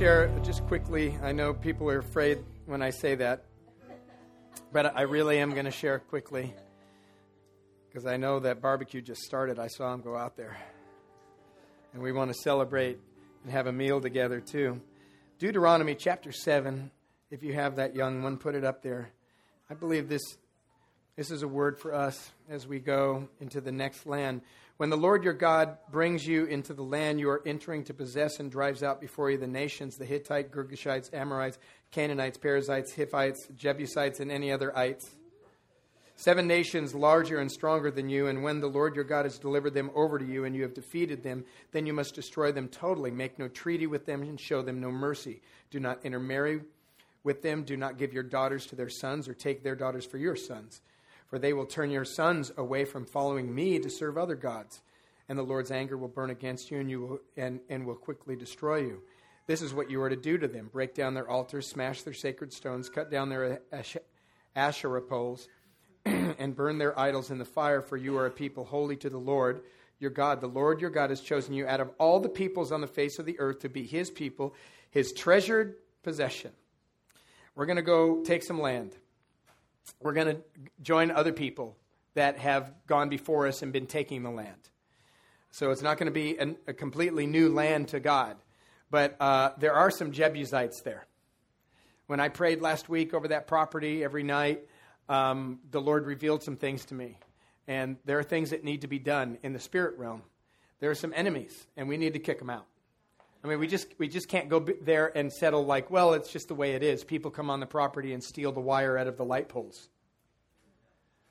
share just quickly. I know people are afraid when I say that, but I really am going to share quickly because I know that barbecue just started. I saw him go out there. And we want to celebrate and have a meal together too. Deuteronomy chapter 7, if you have that young one, put it up there. I believe this, this is a word for us as we go into the next land. When the Lord your God brings you into the land you are entering to possess and drives out before you the nations, the Hittite, Girgashites, Amorites, Canaanites, Perizzites, Hivites, Jebusites, and any other ites. Seven nations larger and stronger than you, and when the Lord your God has delivered them over to you and you have defeated them, then you must destroy them totally. Make no treaty with them and show them no mercy. Do not intermarry with them. Do not give your daughters to their sons or take their daughters for your sons for they will turn your sons away from following me to serve other gods. And the Lord's anger will burn against you and, you will, and, and will quickly destroy you. This is what you are to do to them break down their altars, smash their sacred stones, cut down their Asherah poles, and burn their idols in the fire, for you are a people holy to the Lord your God. The Lord your God has chosen you out of all the peoples on the face of the earth to be his people, his treasured possession. We're going to go take some land we're going to join other people that have gone before us and been taking the land. So it's not going to be an, a completely new land to God. But uh, there are some Jebusites there. When I prayed last week over that property every night, um, the Lord revealed some things to me. And there are things that need to be done in the spirit realm. There are some enemies, and we need to kick them out. I mean, we just we just can't go there and settle like, well, it's just the way it is. People come on the property and steal the wire out of the light poles.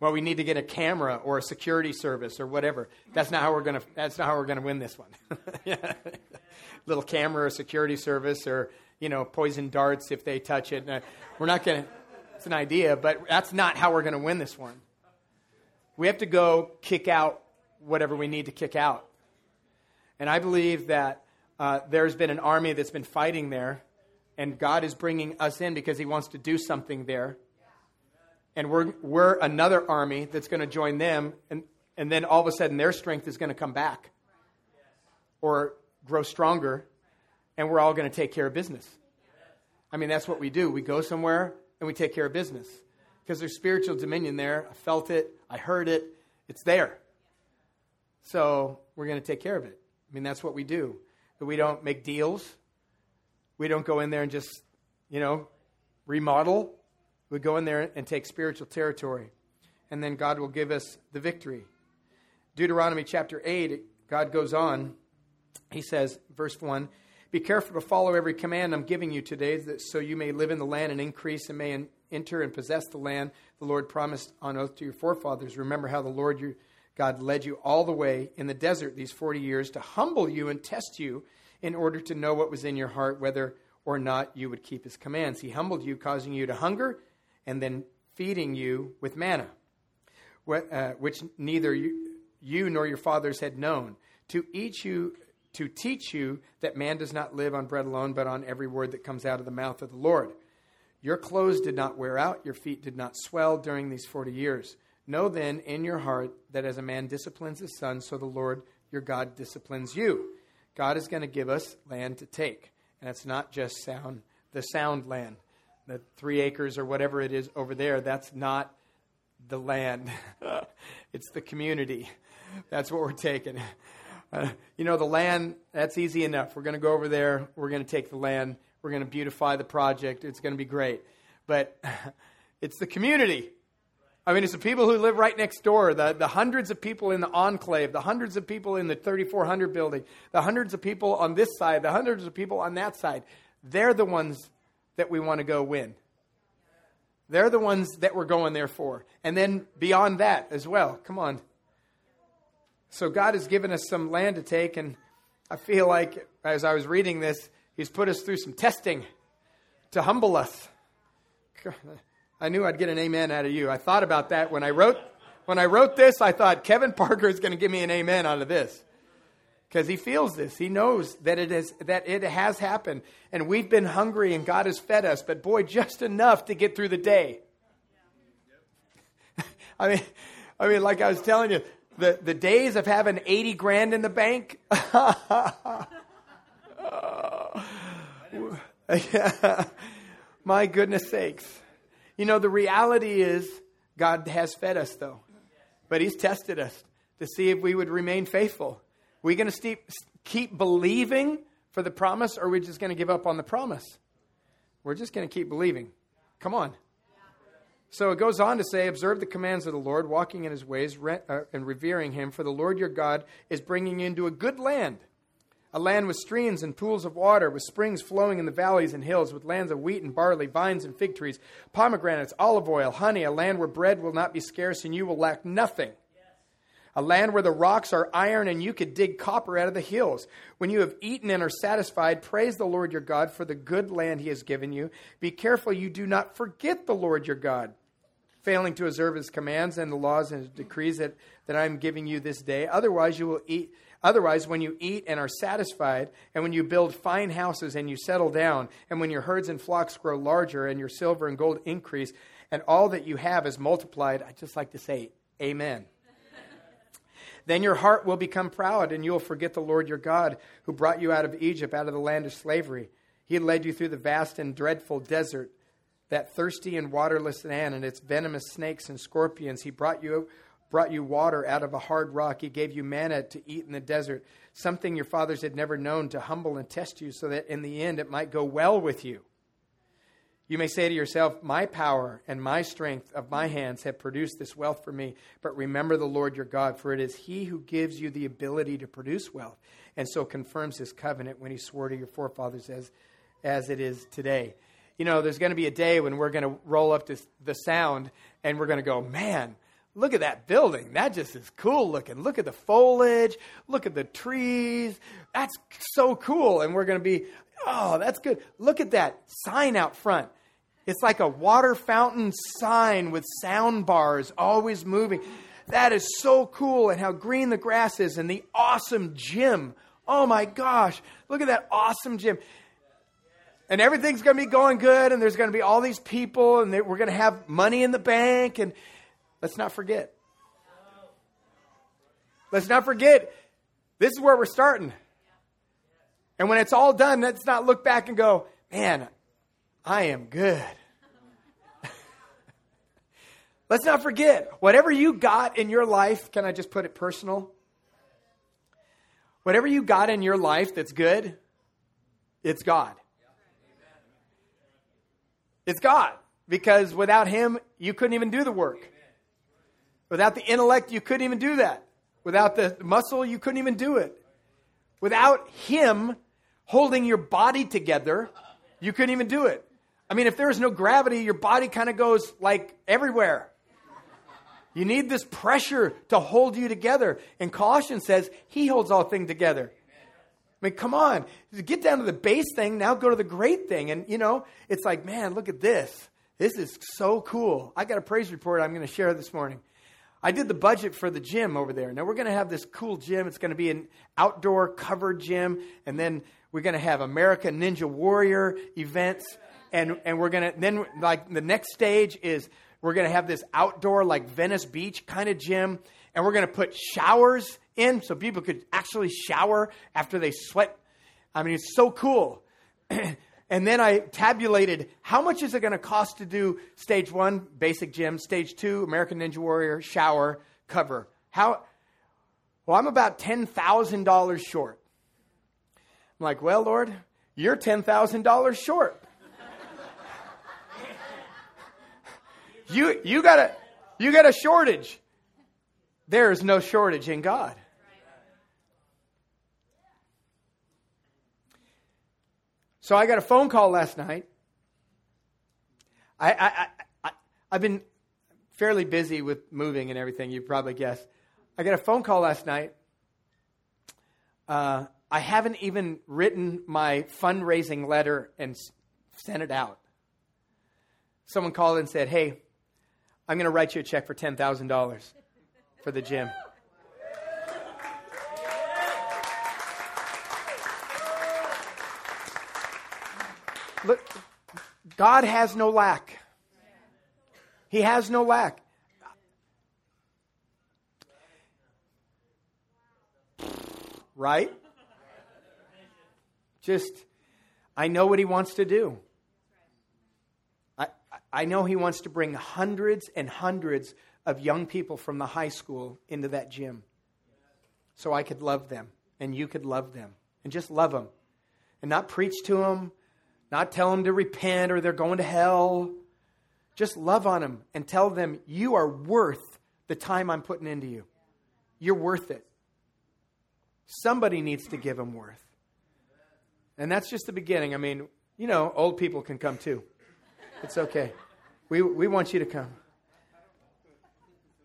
Well, we need to get a camera or a security service or whatever. That's not how we're gonna. That's not how we're gonna win this one. Little camera or security service or you know poison darts if they touch it. Uh, we're not gonna. It's an idea, but that's not how we're gonna win this one. We have to go kick out whatever we need to kick out. And I believe that uh, there's been an army that's been fighting there, and God is bringing us in because He wants to do something there. And we're, we're another army that's going to join them, and, and then all of a sudden their strength is going to come back or grow stronger, and we're all going to take care of business. I mean, that's what we do. We go somewhere and we take care of business because there's spiritual dominion there. I felt it, I heard it, it's there. So we're going to take care of it. I mean, that's what we do we don't make deals. We don't go in there and just, you know, remodel. We go in there and take spiritual territory. And then God will give us the victory. Deuteronomy chapter 8, God goes on. He says, verse 1 Be careful to follow every command I'm giving you today, that so you may live in the land and increase and may enter and possess the land the Lord promised on oath to your forefathers. Remember how the Lord your God led you all the way in the desert these 40 years to humble you and test you in order to know what was in your heart, whether or not you would keep his commands. He humbled you, causing you to hunger, and then feeding you with manna, uh, which neither you, nor your fathers had known, to each you to teach you that man does not live on bread alone, but on every word that comes out of the mouth of the Lord. Your clothes did not wear out, your feet did not swell during these forty years. Know then in your heart that as a man disciplines his son, so the Lord your God disciplines you. God is going to give us land to take. And it's not just sound, the sound land, the three acres or whatever it is over there. That's not the land, it's the community. That's what we're taking. Uh, you know, the land, that's easy enough. We're going to go over there, we're going to take the land, we're going to beautify the project, it's going to be great. But it's the community I mean, it's the people who live right next door, the, the hundreds of people in the enclave, the hundreds of people in the 3400 building, the hundreds of people on this side, the hundreds of people on that side. They're the ones that we want to go win. They're the ones that we're going there for. And then beyond that as well. Come on. So God has given us some land to take, and I feel like as I was reading this, He's put us through some testing to humble us. I knew I'd get an amen out of you. I thought about that when I wrote when I wrote this. I thought Kevin Parker is going to give me an amen out of this because he feels this. He knows that it is that it has happened, and we've been hungry, and God has fed us. But boy, just enough to get through the day. I mean, I mean, like I was telling you, the the days of having eighty grand in the bank. Yeah, My goodness sakes. You know, the reality is God has fed us, though, but He's tested us to see if we would remain faithful. We're going to keep believing for the promise, or we're we just going to give up on the promise? We're just going to keep believing. Come on. So it goes on to say, Observe the commands of the Lord, walking in his ways uh, and revering him, for the Lord your God is bringing you into a good land a land with streams and pools of water, with springs flowing in the valleys and hills, with lands of wheat and barley, vines and fig trees, pomegranates, olive oil, honey, a land where bread will not be scarce and you will lack nothing. A land where the rocks are iron and you could dig copper out of the hills. When you have eaten and are satisfied, praise the Lord your God for the good land he has given you. Be careful you do not forget the Lord your God, failing to observe his commands and the laws and decrees that, that I am giving you this day. Otherwise, you will eat Otherwise, when you eat and are satisfied, and when you build fine houses and you settle down, and when your herds and flocks grow larger, and your silver and gold increase, and all that you have is multiplied, I just like to say, Amen. then your heart will become proud, and you will forget the Lord your God, who brought you out of Egypt, out of the land of slavery. He led you through the vast and dreadful desert, that thirsty and waterless land, and its venomous snakes and scorpions. He brought you brought you water out of a hard rock. He gave you manna to eat in the desert, something your fathers had never known, to humble and test you, so that in the end it might go well with you. You may say to yourself, My power and my strength of my hands have produced this wealth for me. But remember the Lord your God, for it is He who gives you the ability to produce wealth, and so confirms His covenant when He swore to your forefathers as, as it is today. You know, there's going to be a day when we're going to roll up this, the sound and we're going to go, Man, Look at that building. That just is cool looking. Look at the foliage. Look at the trees. That's so cool. And we're going to be, oh, that's good. Look at that sign out front. It's like a water fountain sign with sound bars always moving. That is so cool. And how green the grass is and the awesome gym. Oh my gosh. Look at that awesome gym. And everything's going to be going good. And there's going to be all these people. And we're going to have money in the bank. And Let's not forget. Let's not forget, this is where we're starting. And when it's all done, let's not look back and go, man, I am good. let's not forget, whatever you got in your life, can I just put it personal? Whatever you got in your life that's good, it's God. It's God. Because without Him, you couldn't even do the work. Without the intellect, you couldn't even do that. Without the muscle, you couldn't even do it. Without Him holding your body together, you couldn't even do it. I mean, if there was no gravity, your body kind of goes like everywhere. You need this pressure to hold you together. And Colossians says He holds all things together. I mean, come on. Get down to the base thing, now go to the great thing. And, you know, it's like, man, look at this. This is so cool. I got a praise report I'm going to share this morning. I did the budget for the gym over there. Now we're going to have this cool gym. It's going to be an outdoor covered gym, and then we're going to have American Ninja Warrior events, and and we're going to then like the next stage is we're going to have this outdoor like Venice Beach kind of gym, and we're going to put showers in so people could actually shower after they sweat. I mean, it's so cool. And then I tabulated how much is it going to cost to do stage one, basic gym, stage two, American Ninja Warrior, shower, cover. How? Well, I'm about $10,000 short. I'm like, well, Lord, you're $10,000 short. you, you, got a, you got a shortage. There is no shortage in God. So I got a phone call last night. I, I, I, I, have been fairly busy with moving and everything, you probably guessed. I got a phone call last night. Uh, I haven't even written my fundraising letter and sent it out. Someone called and said, Hey, I'm going to write you a check for $10,000 for the gym. Look, God has no lack. He has no lack. Right? Just, I know what He wants to do. I, I know He wants to bring hundreds and hundreds of young people from the high school into that gym so I could love them and you could love them and just love them and not preach to them, not tell them to repent or they're going to hell. Just love on them and tell them you are worth the time I'm putting into you. You're worth it. Somebody needs to give them worth. And that's just the beginning. I mean, you know, old people can come too. It's okay. We, we want you to come.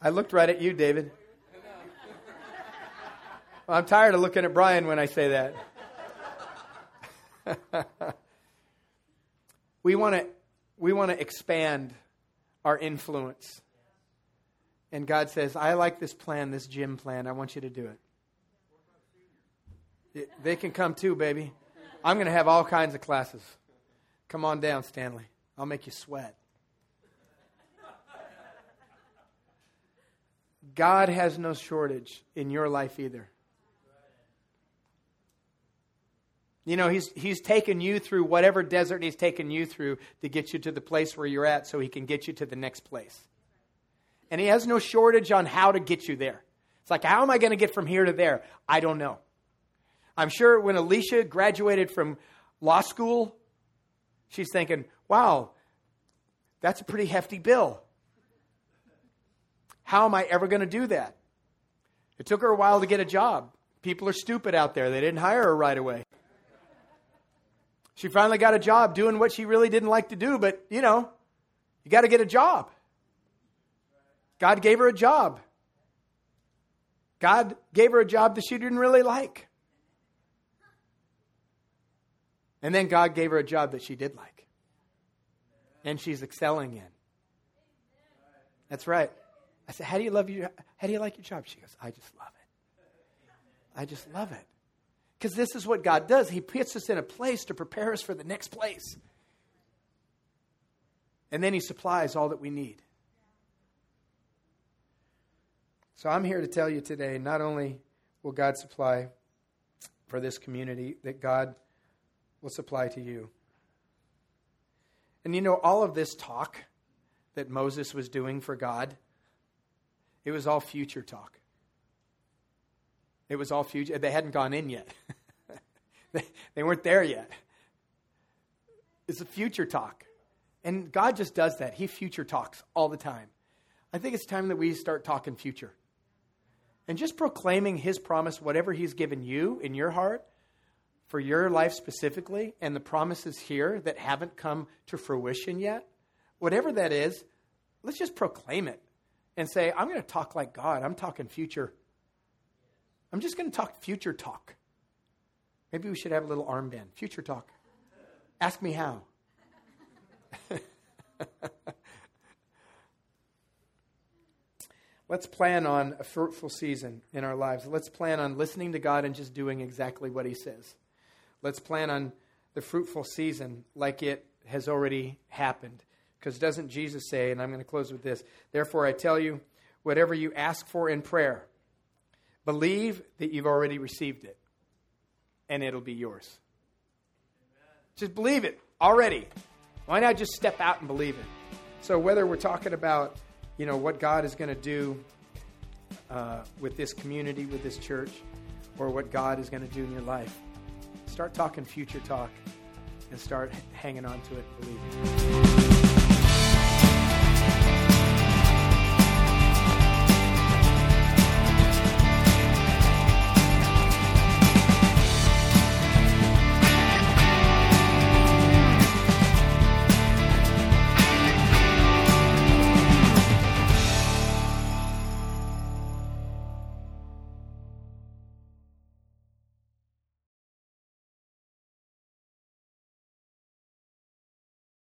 I looked right at you, David. I'm tired of looking at Brian when I say that. we want to we want to expand our influence. And God says, I like this plan, this gym plan. I want you to do it. They can come too, baby. I'm going to have all kinds of classes. Come on down, Stanley. I'll make you sweat. God has no shortage in your life either. You know, he's, he's taken you through whatever desert he's taken you through to get you to the place where you're at so he can get you to the next place. And he has no shortage on how to get you there. It's like, how am I going to get from here to there? I don't know. I'm sure when Alicia graduated from law school, she's thinking, wow, that's a pretty hefty bill. How am I ever going to do that? It took her a while to get a job. People are stupid out there. They didn't hire her right away. She finally got a job doing what she really didn't like to do, but you know, you got to get a job. God gave her a job. God gave her a job that she didn't really like. And then God gave her a job that she did like. And she's excelling in. That's right. I said, How do you love your how do you like your job? She goes, I just love it. I just love it. Because this is what God does. He puts us in a place to prepare us for the next place. And then He supplies all that we need. So I'm here to tell you today not only will God supply for this community, that God will supply to you. And you know, all of this talk that Moses was doing for God, it was all future talk. It was all future. They hadn't gone in yet. they, they weren't there yet. It's a future talk. And God just does that. He future talks all the time. I think it's time that we start talking future. And just proclaiming His promise, whatever He's given you in your heart, for your life specifically, and the promises here that haven't come to fruition yet, whatever that is, let's just proclaim it and say, I'm going to talk like God. I'm talking future I'm just going to talk future talk. Maybe we should have a little armband. Future talk. Ask me how. Let's plan on a fruitful season in our lives. Let's plan on listening to God and just doing exactly what He says. Let's plan on the fruitful season like it has already happened. Because doesn't Jesus say, and I'm going to close with this, therefore I tell you, whatever you ask for in prayer, Believe that you've already received it, and it'll be yours. Just believe it already. Why not just step out and believe it? So whether we're talking about, you know, what God is going to do uh, with this community, with this church, or what God is going to do in your life, start talking future talk and start hanging on to it, believing.